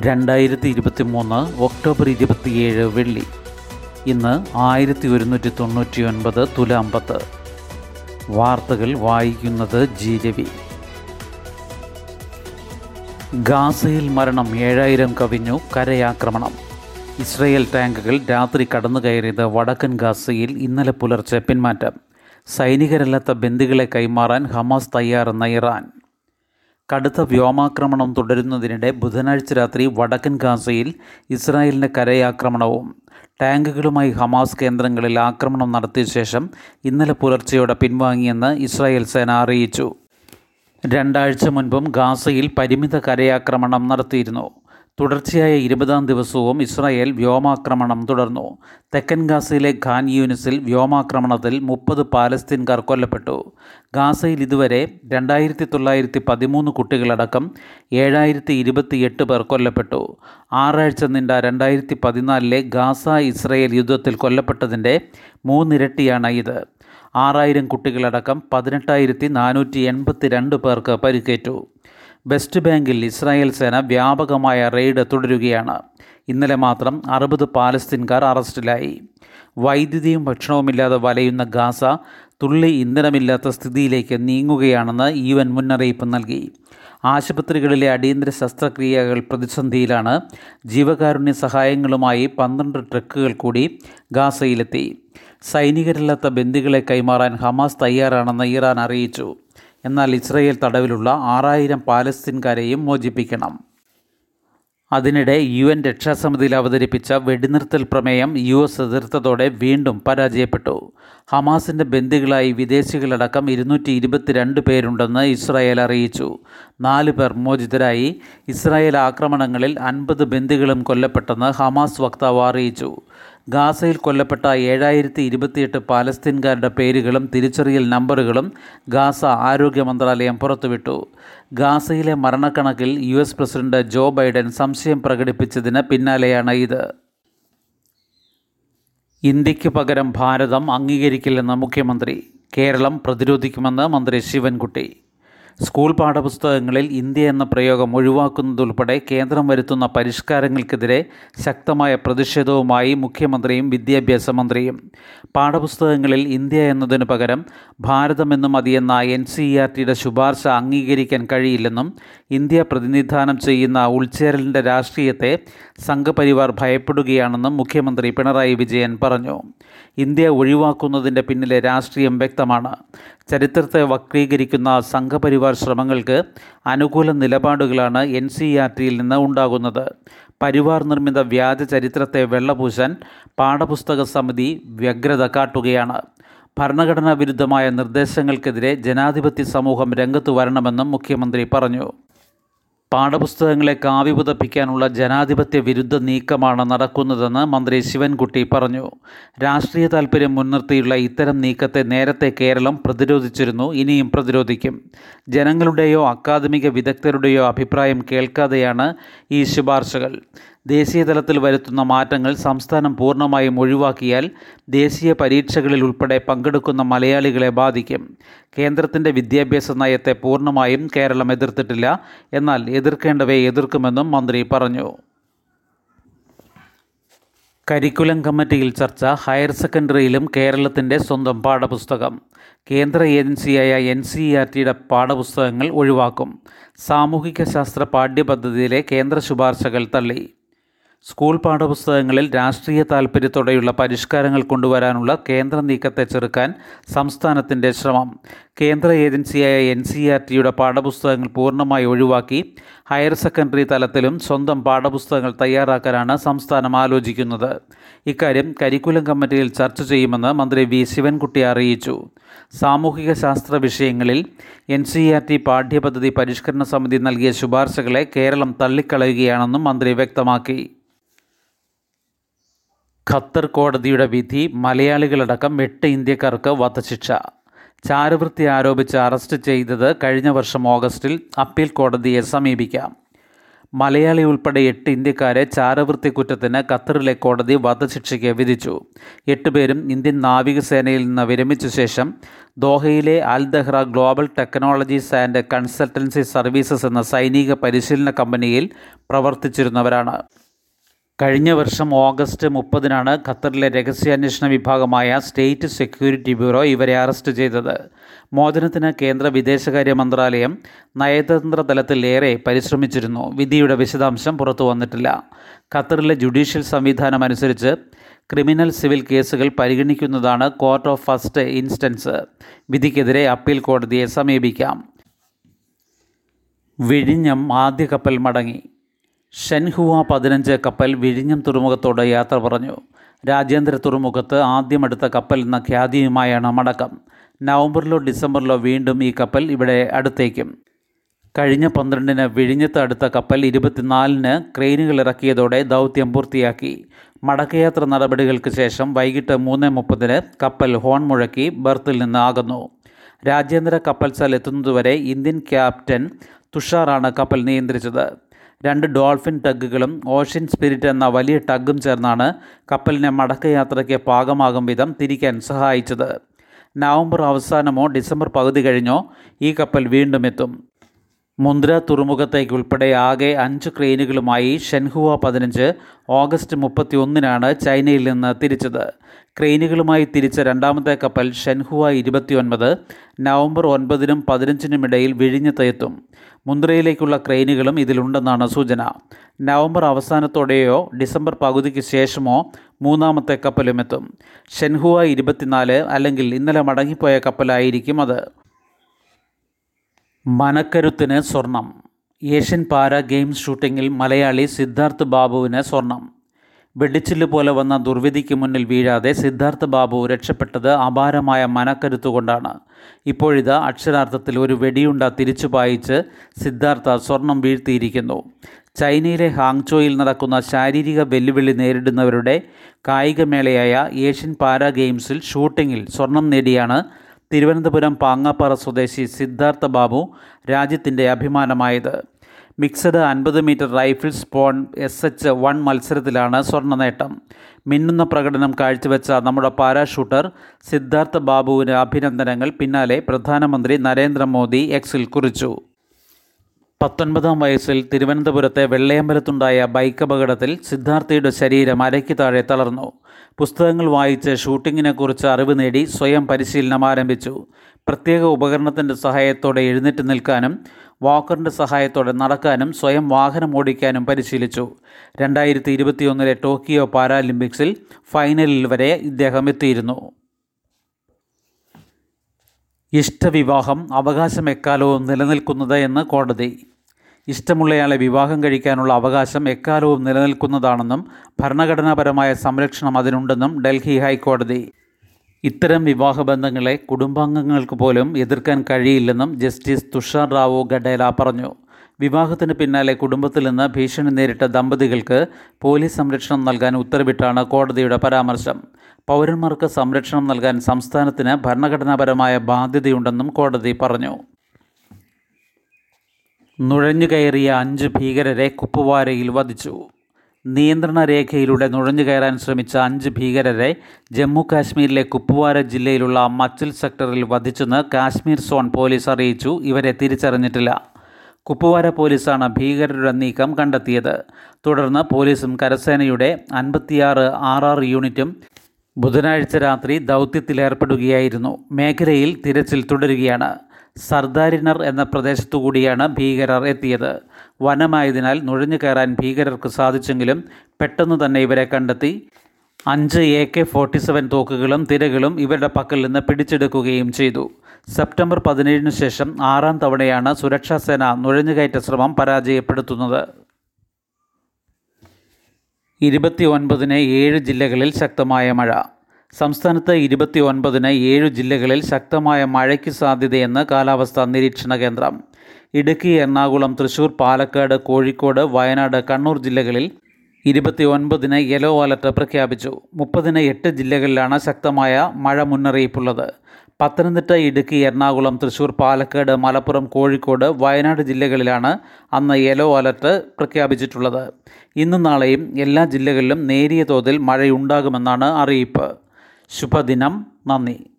രണ്ടായിരത്തി ഇരുപത്തി മൂന്ന് ഒക്ടോബർ ഇരുപത്തിയേഴ് വെള്ളി. ഇന്ന് ആയിരത്തി ഒരുന്നൂറ്റി തൊണ്ണൂറ്റി ഒൻപത് തുലാം പത്ത് വാർത്തകൾ വായിക്കുന്നത് ജി രവി. ഗാസയിൽ മരണം ഏഴായിരം കവിഞ്ഞു കരയാക്രമണം. ഇസ്രയേൽ ടാങ്കുകൾ രാത്രി കടന്നു കയറിയത് വടക്കൻ ഗാസയിൽ ഇന്നലെ പുലർച്ചെ പിന്മാറ്റം. സൈനികരല്ലാത്ത ബന്ദികളെ കൈമാറാൻ ഹമാസ് തയ്യാറെന്ന ഇറാൻ. കടുത്ത വ്യോമാക്രമണം തുടരുന്നതിനിടെ ബുധനാഴ്ച രാത്രി വടക്കൻ ഗാസയിൽ ഇസ്രായേലിന്റെ കരയാക്രമണവും ടാങ്കുകളുമായി ഹമാസ് കേന്ദ്രങ്ങളിൽ ആക്രമണം നടത്തിയ ശേഷം ഇന്നലെ പുലർച്ചെയോടെ പിൻവാങ്ങിയെന്ന് ഇസ്രായേൽ സേന അറിയിച്ചു. രണ്ടാഴ്ച മുൻപും ഗാസയിൽ പരിമിത കരയാക്രമണം നടത്തിയിരുന്നു. തുടർച്ചയായ ഇരുപതാം ദിവസവും ഇസ്രായേൽ വ്യോമാക്രമണം തുടർന്നു. തെക്കൻ ഗാസയിലെ ഖാൻ യൂനിസിൽ വ്യോമാക്രമണത്തിൽ മുപ്പത് പാലസ്തീൻകാർ കൊല്ലപ്പെട്ടു. ഗാസയിൽ ഇതുവരെ രണ്ടായിരത്തി തൊള്ളായിരത്തി പതിമൂന്ന് കുട്ടികളടക്കം ഏഴായിരത്തി ഇരുപത്തിയെട്ട് പേർ കൊല്ലപ്പെട്ടു. ആറാഴ്ച നീണ്ട രണ്ടായിരത്തി പതിനാലിലെ ഗാസ ഇസ്രായേൽ യുദ്ധത്തിൽ കൊല്ലപ്പെട്ടതിന്റെ മൂന്നിരട്ടിയാണ് ഇത്. ആറായിരം കുട്ടികളടക്കം പതിനെട്ടായിരത്തി നാനൂറ്റി എൺപത്തി രണ്ട് പേർക്ക് പരിക്കേറ്റു. വെസ്റ്റ് ബാങ്കിൽ ഇസ്രായേൽ സേന വ്യാപകമായ റെയ്ഡ് തുടരുകയാണ്. ഇന്നലെ മാത്രം അറുപത് പാലസ്തീൻകാർ അറസ്റ്റിലായി. വൈദ്യുതിയും ഭക്ഷണവുമില്ലാതെ വലയുന്ന ഗാസ തുള്ളി ഇന്ധനമില്ലാത്ത സ്ഥിതിയിലേക്ക് നീങ്ങുകയാണെന്ന് യു എൻ മുന്നറിയിപ്പ് നൽകി. ആശുപത്രികളിലെ അടിയന്തര ശസ്ത്രക്രിയകൾ പ്രതിസന്ധിയിലാണ് ജീവകാരുണ്യ സഹായങ്ങളുമായി പന്ത്രണ്ട് ട്രക്കുകൾ കൂടി ഗാസയിലെത്തി. സൈനികരില്ലാത്ത ബന്ദികളെ കൈമാറാൻ ഹമാസ് തയ്യാറാണെന്ന് ഇറാൻ അറിയിച്ചു. എന്നാൽ ഇസ്രയേൽ തടവിലുള്ള ആറായിരം പാലസ്തീൻകാരെയും മോചിപ്പിക്കണം. അതിനിടെ യു എൻ രക്ഷാസമിതിയിൽ അവതരിപ്പിച്ച വെടിനിർത്തൽ പ്രമേയം യു എസ് എതിർത്തതോടെ വീണ്ടും പരാജയപ്പെട്ടു. ഹമാസിന്റെ ബന്ദികളായി വിദേശികളടക്കം ഇരുന്നൂറ്റി ഇരുപത്തിരണ്ട് പേരുണ്ടെന്ന് ഇസ്രായേൽ അറിയിച്ചു. നാല് പേർ മോചിതരായി. ഇസ്രായേൽ ആക്രമണങ്ങളിൽ അൻപത് ബന്ദികളും കൊല്ലപ്പെട്ടെന്ന് ഹമാസ് വക്താവ് അറിയിച്ചു. ഗാസയിൽ കൊല്ലപ്പെട്ട ഏഴായിരത്തി ഇരുപത്തിയെട്ട് പാലസ്തീൻകാരുടെ പേരുകളും തിരിച്ചറിയൽ നമ്പറുകളും ഗാസ ആരോഗ്യ മന്ത്രാലയം പുറത്തുവിട്ടു. ഗാസയിലെ മരണക്കണക്കിൽ U S president Joe Biden സംശയം പ്രകടിപ്പിച്ചതിന് പിന്നാലെയാണ് ഇത്. ഇന്ത്യയ്ക്ക് പകരം ഭാരതം അംഗീകരിക്കില്ലെന്ന് മുഖ്യമന്ത്രി. കേരളം പ്രതിരോധിക്കുമെന്ന് മന്ത്രി ശിവൻകുട്ടി. സ്കൂൾ പാഠപുസ്തകങ്ങളിൽ ഇന്ത്യ എന്ന പ്രയോഗം ഒഴിവാക്കുന്നതുൾപ്പെടെ കേന്ദ്രം വരുത്തുന്ന പരിഷ്കാരങ്ങൾക്കെതിരെ ശക്തമായ പ്രതിഷേധവുമായി മുഖ്യമന്ത്രിയും വിദ്യാഭ്യാസ മന്ത്രിയും. പാഠപുസ്തകങ്ങളിൽ ഇന്ത്യ എന്നതിനു പകരം ഭാരതമെന്ന് മതിയെന്ന എൻ സി ഇ ആർ ടിയുടെ ശുപാർശ അംഗീകരിക്കാൻ കഴിയില്ലെന്നും ഇന്ത്യ പ്രതിനിധാനം ചെയ്യുന്ന ഉൾച്ചേരലിന്റെ രാഷ്ട്രീയത്തെ സംഘപരിവാർ ഭയപ്പെടുകയാണെന്നും മുഖ്യമന്ത്രി പിണറായി വിജയൻ പറഞ്ഞു. ഇന്ത്യ ഒഴിവാക്കുന്നതിന്റെ പിന്നിലെ രാഷ്ട്രീയം വ്യക്തമാണ്. ചരിത്രത്തെ വക്രീകരിക്കുന്ന സംഘപരിവാർ ശ്രമങ്ങൾക്ക് അനുകൂല നിലപാടുകളാണ് എൻ സി ആർ ടിയിൽ നിന്ന് ഉണ്ടാകുന്നത് പരിവാർ നിർമ്മിത വ്യാജ ചരിത്രത്തെ വെള്ളപൂശാൻ പാഠപുസ്തക സമിതി വ്യഗ്രത കാട്ടുകയാണ് ഭരണഘടനാ വിരുദ്ധമായ നിർദ്ദേശങ്ങൾക്കെതിരെ ജനാധിപത്യ സമൂഹം രംഗത്തു വരണമെന്നും മുഖ്യമന്ത്രി പറഞ്ഞു പാഠപുസ്തകങ്ങളെ കാവ്യപുതപ്പിക്കാനുള്ള ജനാധിപത്യ വിരുദ്ധ നീക്കമാണ് നടക്കുന്നതെന്ന് മന്ത്രി ശിവൻകുട്ടി പറഞ്ഞു. രാഷ്ട്രീയ താൽപ്പര്യം മുൻനിർത്തിയുള്ള ഇത്തരം നീക്കത്തെ നേരത്തെ കേരളം പ്രതിരോധിച്ചിരുന്നു ഇനിയും പ്രതിരോധിക്കും. ജനങ്ങളുടെയോ അക്കാദമിക വിദഗ്ധരുടെയോ അഭിപ്രായം കേൾക്കാതെയാണ് ഈ ശുപാർശകൾ. ദേശീയ തലത്തിൽ വരുത്തുന്ന മാറ്റങ്ങൾ സംസ്ഥാനം പൂർണമായും ഒഴിവാക്കിയാൽ ദേശീയ പരീക്ഷകളിൽ ഉൾപ്പെടെ പങ്കെടുക്കുന്ന മലയാളികളെ ബാധിക്കും. കേന്ദ്രത്തിന്റെ വിദ്യാഭ്യാസ നയത്തെ പൂർണമായും കേരളം എതിർത്തിട്ടില്ല. എന്നാൽ എതിർക്കേണ്ടവയെ എതിർക്കുമെന്നും മന്ത്രി പറഞ്ഞു. കരിക്കുലം കമ്മിറ്റിയിൽ ചർച്ച ഹയർ സെക്കൻഡറിയിലും കേരളത്തിന്റെ സ്വന്തം പാഠപുസ്തകം. കേന്ദ്ര ഏജൻസിയായ എൻ സി ആർ ടിയുടെ പാഠപുസ്തകങ്ങൾ ഒഴിവാക്കും. സാമൂഹിക ശാസ്ത്ര പാഠ്യപദ്ധതിയിലെ കേന്ദ്ര ശുപാർശകൾ തള്ളി. സ്കൂൾ പാഠപുസ്തകങ്ങളിൽ രാഷ്ട്രീയ താൽപ്പര്യത്തോടെയുള്ള പരിഷ്കാരങ്ങൾ കൊണ്ടുവരാനുള്ള കേന്ദ്ര നീക്കത്തെ ചെറുക്കാൻ സംസ്ഥാനത്തിന്റെ ശ്രമം. കേന്ദ്ര ഏജൻസിയായ എൻ സി ആർ ടിയുടെ പാഠപുസ്തകങ്ങൾ പൂർണമായി ഒഴിവാക്കി ഹയർ സെക്കൻഡറി തലത്തിലും സ്വന്തം പാഠപുസ്തകങ്ങൾ തയ്യാറാക്കാനാണ് സംസ്ഥാനം ആലോചിക്കുന്നത്. ഇക്കാര്യം കരിക്കുലം കമ്മിറ്റിയിൽ ചർച്ച ചെയ്യുമെന്ന് മന്ത്രി വി ശിവൻകുട്ടി അറിയിച്ചു. സാമൂഹിക ശാസ്ത്ര വിഷയങ്ങളിൽ എൻ സി ആർ ടി പാഠ്യപദ്ധതി പരിഷ്കരണ സമിതി നൽകിയ ശുപാർശകളെ കേരളം തള്ളിക്കളയുകയാണെന്നും മന്ത്രി വ്യക്തമാക്കി. ഖത്തർ കോടതിയുടെ വിധി മലയാളികളടക്കം എട്ട് ഇന്ത്യക്കാർക്ക് വധശിക്ഷ. ചാരവൃത്തി ആരോപിച്ച് അറസ്റ്റ് ചെയ്തത് കഴിഞ്ഞ വർഷം ഓഗസ്റ്റിൽ അപ്പീൽ കോടതിയെ സമീപിക്കാം. മലയാളി ഉൾപ്പെടെ എട്ട് ഇന്ത്യക്കാരെ ചാരവൃത്തി കുറ്റത്തിന് ഖത്തറിലെ കോടതി വധശിക്ഷയ്ക്ക് വിധിച്ചു. എട്ടുപേരും ഇന്ത്യൻ നാവികസേനയിൽ നിന്ന് വിരമിച്ച ശേഷം ദോഹയിലെ Al Dahra global technologies and consultancy services എന്ന സൈനിക പരിശീലന കമ്പനിയിൽ പ്രവർത്തിച്ചിരുന്നവരാണ്. കഴിഞ്ഞ വർഷം ഓഗസ്റ്റ് മുപ്പതിനാണ് ഖത്തറിലെ രഹസ്യാന്വേഷണ വിഭാഗമായ സ്റ്റേറ്റ് സെക്യൂരിറ്റി ബ്യൂറോ ഇവരെ അറസ്റ്റ് ചെയ്തത്. മോചനത്തിന് കേന്ദ്ര വിദേശകാര്യ മന്ത്രാലയം നയതന്ത്ര തലത്തിലേറെ പരിശ്രമിച്ചിരുന്നു. വിധിയുടെ വിശദാംശം പുറത്തു വന്നിട്ടില്ല. ഖത്തറിലെ ജുഡീഷ്യൽ സംവിധാനം അനുസരിച്ച് ക്രിമിനൽ സിവിൽ കേസുകൾ പരിഗണിക്കുന്നതാണ് കോർട്ട് ഓഫ് ഫസ്റ്റ് ഇൻസ്റ്റൻസ്. വിധിക്കെതിരെ അപ്പീൽ കോടതിയെ സമീപിക്കാം. വിഴിഞ്ഞം ആദ്യ കപ്പൽ മടങ്ങി. ഷെൻഹുവ പതിനഞ്ച് കപ്പൽ വിഴിഞ്ഞം തുറമുഖത്തോട് യാത്ര പറഞ്ഞു. രാജ്യാന്തര തുറമുഖത്ത് ആദ്യമെടുത്ത കപ്പൽ എന്ന ഖ്യാതിയുമായാണ് മടക്കം. നവംബറിലോ ഡിസംബറിലോ വീണ്ടും ഈ കപ്പൽ ഇവിടെ അടുത്തേക്കും. കഴിഞ്ഞ പന്ത്രണ്ടിന് വിഴിഞ്ഞത്ത് അടുത്ത കപ്പൽ ഇരുപത്തിനാലിന് ക്രെയിനുകൾ ഇറക്കിയതോടെ ദൗത്യം പൂർത്തിയാക്കി. മടക്കയാത്ര നടപടികൾക്ക് ശേഷം വൈകിട്ട് മൂന്ന് മുപ്പതിന് കപ്പൽ ഹോൺ മുഴക്കി ബർത്തിൽ നിന്ന് ആകുന്നു. രാജ്യാന്തര കപ്പൽസാൽ എത്തുന്നതുവരെ ഇന്ത്യൻ ക്യാപ്റ്റൻ തുഷാറാണ് കപ്പൽ നിയന്ത്രിച്ചത്. രണ്ട് ഡോൾഫിൻ ടഗുകളും ഓഷ്യൻ സ്പിരിറ്റ് എന്ന വലിയ ടഗും ചേർന്നാണ് കപ്പലിനെ മടക്കയാത്രയ്ക്ക് പാകമാകും വിധം തിരിക്കാൻ സഹായിച്ചത്. നവംബർ അവസാനമോ ഡിസംബർ പകുതി കഴിഞ്ഞോ ഈ കപ്പൽ വീണ്ടും എത്തും. മുന്ദ്ര തുറമുഖത്തേക്കുൾപ്പെടെ ആകെ അഞ്ച് ക്രെയിനുകളുമായി ഷെൻഹുവ പതിനഞ്ച് ഓഗസ്റ്റ് മുപ്പത്തി ഒന്നിനാണ് ചൈനയിൽ നിന്ന് തിരിച്ചത്. ക്രെയിനുകളുമായി തിരിച്ച രണ്ടാമത്തെ കപ്പൽ ഷെൻഹുവ ഇരുപത്തിയൊൻപത് നവംബർ ഒൻപതിനും പതിനഞ്ചിനും ഇടയിൽ വിഴിഞ്ഞത്ത് എത്തും. മുന്ദ്രയിലേക്കുള്ള ക്രെയിനുകളും ഇതിലുണ്ടെന്നാണ് സൂചന. നവംബർ അവസാനത്തോടെയോ ഡിസംബർ പകുതിക്ക് ശേഷമോ മൂന്നാമത്തെ കപ്പലും എത്തും ഷെൻഹുവ ഇരുപത്തിനാല് അല്ലെങ്കിൽ ഇന്നലെ മടങ്ങിപ്പോയ കപ്പലായിരിക്കും അത്. മനക്കരുത്തിന് സ്വർണം. ഏഷ്യൻ പാര ഗെയിംസ് ഷൂട്ടിങ്ങിൽ മലയാളി സിദ്ധാർത്ഥ് ബാബുവിന് സ്വർണം. വെടിച്ചില്ല് പോലെ വന്ന ദുർവിധിക്ക് മുന്നിൽ വീഴാതെ സിദ്ധാർത്ഥ ബാബു രക്ഷപ്പെട്ടത് അപാരമായ മനക്കരുത്തുകൊണ്ടാണ്. ഇപ്പോഴിത് അക്ഷരാർത്ഥത്തിൽ ഒരു വെടിയുണ്ട തിരിച്ചു പായിച്ച് സിദ്ധാർത്ഥ സ്വർണം വീഴ്ത്തിയിരിക്കുന്നു. ചൈനയിലെ ഹാങ്ചോയിൽ നടക്കുന്ന ശാരീരിക വെല്ലുവിളി നേരിടുന്നവരുടെ കായികമേളയായ ഏഷ്യൻ പാരാ ഗെയിംസിൽ ഷൂട്ടിങ്ങിൽ സ്വർണം നേടിയാണ് തിരുവനന്തപുരം പാങ്ങാപ്പാറ സ്വദേശി സിദ്ധാർത്ഥ ബാബു രാജ്യത്തിന്റെ അഭിമാനമായത്. മിക്സഡ് അൻപത് മീറ്റർ റൈഫിൾ സ്പോൺ എസ് എച്ച് വൺ മത്സരത്തിലാണ് സ്വർണ നേട്ടം. മിന്നുന്ന പ്രകടനം കാഴ്ചവെച്ച നമ്മുടെ പാരാഷൂട്ടർ സിദ്ധാർത്ഥ ബാബുവിന് അഭിനന്ദനങ്ങൾ. പിന്നാലെ പ്രധാനമന്ത്രി നരേന്ദ്രമോദി എക്സിൽ കുറിച്ചു. പത്തൊൻപതാം വയസ്സിൽ തിരുവനന്തപുരത്തെ വെള്ളയമ്പലത്തുണ്ടായ ബൈക്ക് അപകടത്തിൽ സിദ്ധാർത്ഥയുടെ ശരീരം അരയ്ക്ക് താഴെ തളർന്നു. പുസ്തകങ്ങൾ വായിച്ച് ഷൂട്ടിങ്ങിനെക്കുറിച്ച് അറിവ് നേടി സ്വയം പരിശീലനം ആരംഭിച്ചു. പ്രത്യേക ഉപകരണത്തിന്റെ സഹായത്തോടെ എഴുന്നേറ്റ് നിൽക്കാനും വാക്കറിന്റെ സഹായത്തോടെ നടക്കാനും സ്വയം വാഹനം ഓടിക്കാനും പരിശീലിച്ചു. രണ്ടായിരത്തി ഇരുപത്തിയൊന്നിലെ ടോക്കിയോ പാരാലിമ്പിക്സിൽ ഫൈനലിൽ വരെ ഇദ്ദേഹം എത്തിയിരുന്നു. ഇഷ്ടവിവാഹം അവകാശം എക്കാലവും നിലനിൽക്കുന്നത് എന്ന് കോടതി. ഇഷ്ടമുള്ളയാളെ വിവാഹം കഴിക്കാനുള്ള അവകാശം എക്കാലവും നിലനിൽക്കുന്നതാണെന്നും ഭരണഘടനാപരമായ സംരക്ഷണം അതിനുണ്ടെന്നും ഡൽഹി ഹൈക്കോടതി. ഇത്തരം വിവാഹബന്ധങ്ങളെ കുടുംബാംഗങ്ങൾക്ക് പോലും എതിർക്കാൻ കഴിയില്ലെന്നും ജസ്റ്റിസ് തുഷാർ റാവു ഗഡേല പറഞ്ഞു. വിവാഹത്തിന് പിന്നാലെ കുടുംബത്തിൽ നിന്ന് ഭീഷണി നേരിട്ട ദമ്പതികൾക്ക് പോലീസ് സംരക്ഷണം നൽകാൻ ഉത്തരവിട്ടാണ് കോടതിയുടെ പരാമർശം. പൗരന്മാർക്ക് സംരക്ഷണം നൽകാൻ സംസ്ഥാനത്തിന് ഭരണഘടനാപരമായ ബാധ്യതയുണ്ടെന്നും കോടതി പറഞ്ഞു. നുഴഞ്ഞുകയറിയ അഞ്ച് ഭീകരരെ കുപ്പുവാരയിൽ വധിച്ചു. നിയന്ത്രണ രേഖയിലൂടെ നുഴഞ്ഞു കയറാൻ ശ്രമിച്ച അഞ്ച് ഭീകരരെ ജമ്മു കാശ്മീരിലെ കുപ്വാര ജില്ലയിലുള്ള മച്ചിൽ സെക്ടറിൽ വധിച്ചെന്ന് കാശ്മീർ സോൺ പോലീസ് അറിയിച്ചു. ഇവരെ തിരിച്ചറിഞ്ഞിട്ടില്ല. കുപ്പുവാര പോലീസാണ് ഭീകരരുടെ നീക്കം കണ്ടെത്തിയത്. തുടർന്ന് പോലീസും കരസേനയുടെ അൻപത്തിയാറ് ആർ ആർ യൂണിറ്റും ബുധനാഴ്ച രാത്രി ദൗത്യത്തിലേർപ്പെടുകയായിരുന്നു. മേഖലയിൽ തിരച്ചിൽ തുടരുകയാണ്. സർദാരിനർ എന്ന പ്രദേശത്തുകൂടിയാണ് ഭീകരർ എത്തിയത്. വനമായതിനാൽ നുഴഞ്ഞു കയറാൻ ഭീകരർക്ക് സാധിച്ചെങ്കിലും പെട്ടെന്ന് തന്നെ ഇവരെ കണ്ടെത്തി. അഞ്ച് എ കെ ഫോർട്ടി സെവൻ തോക്കുകളും തിരകളും ഇവരുടെ പക്കൽ നിന്ന് പിടിച്ചെടുക്കുകയും ചെയ്തു. സെപ്റ്റംബർ പതിനേഴിന് ശേഷം ആറാം തവണയാണ് സുരക്ഷാസേന നുഴഞ്ഞുകയറ്റ ശ്രമം പരാജയപ്പെടുത്തുന്നത്. ഇരുപത്തി ഒൻപതിന് ഏഴ് ജില്ലകളിൽ ശക്തമായ മഴ. സംസ്ഥാനത്ത് ഇരുപത്തി ഒൻപതിന് ഏഴ് ജില്ലകളിൽ ശക്തമായ മഴയ്ക്ക് സാധ്യതയെന്ന് കാലാവസ്ഥാ നിരീക്ഷണ കേന്ദ്രം. ഇടുക്കി എറണാകുളം തൃശൂർ പാലക്കാട് കോഴിക്കോട് വയനാട് കണ്ണൂർ ജില്ലകളിൽ ഇരുപത്തി ഒൻപതിന് യെല്ലോ അലർട്ട് പ്രഖ്യാപിച്ചു. മുപ്പതിന് എട്ട് ജില്ലകളിലാണ് ശക്തമായ മഴ മുന്നറിയിപ്പുള്ളത്. പത്തനംതിട്ട ഇടുക്കി എറണാകുളം തൃശൂർ പാലക്കാട് മലപ്പുറം കോഴിക്കോട് വയനാട് ജില്ലകളിലാണ് അന്ന് യെല്ലോ അലർട്ട് പ്രഖ്യാപിച്ചിട്ടുള്ളത്. ഇന്നും നാളെയും എല്ലാ ജില്ലകളിലും നേരിയ തോതിൽ മഴയുണ്ടാകുമെന്നാണ് അറിയിപ്പ്. ശുഭദിനം. നന്ദി.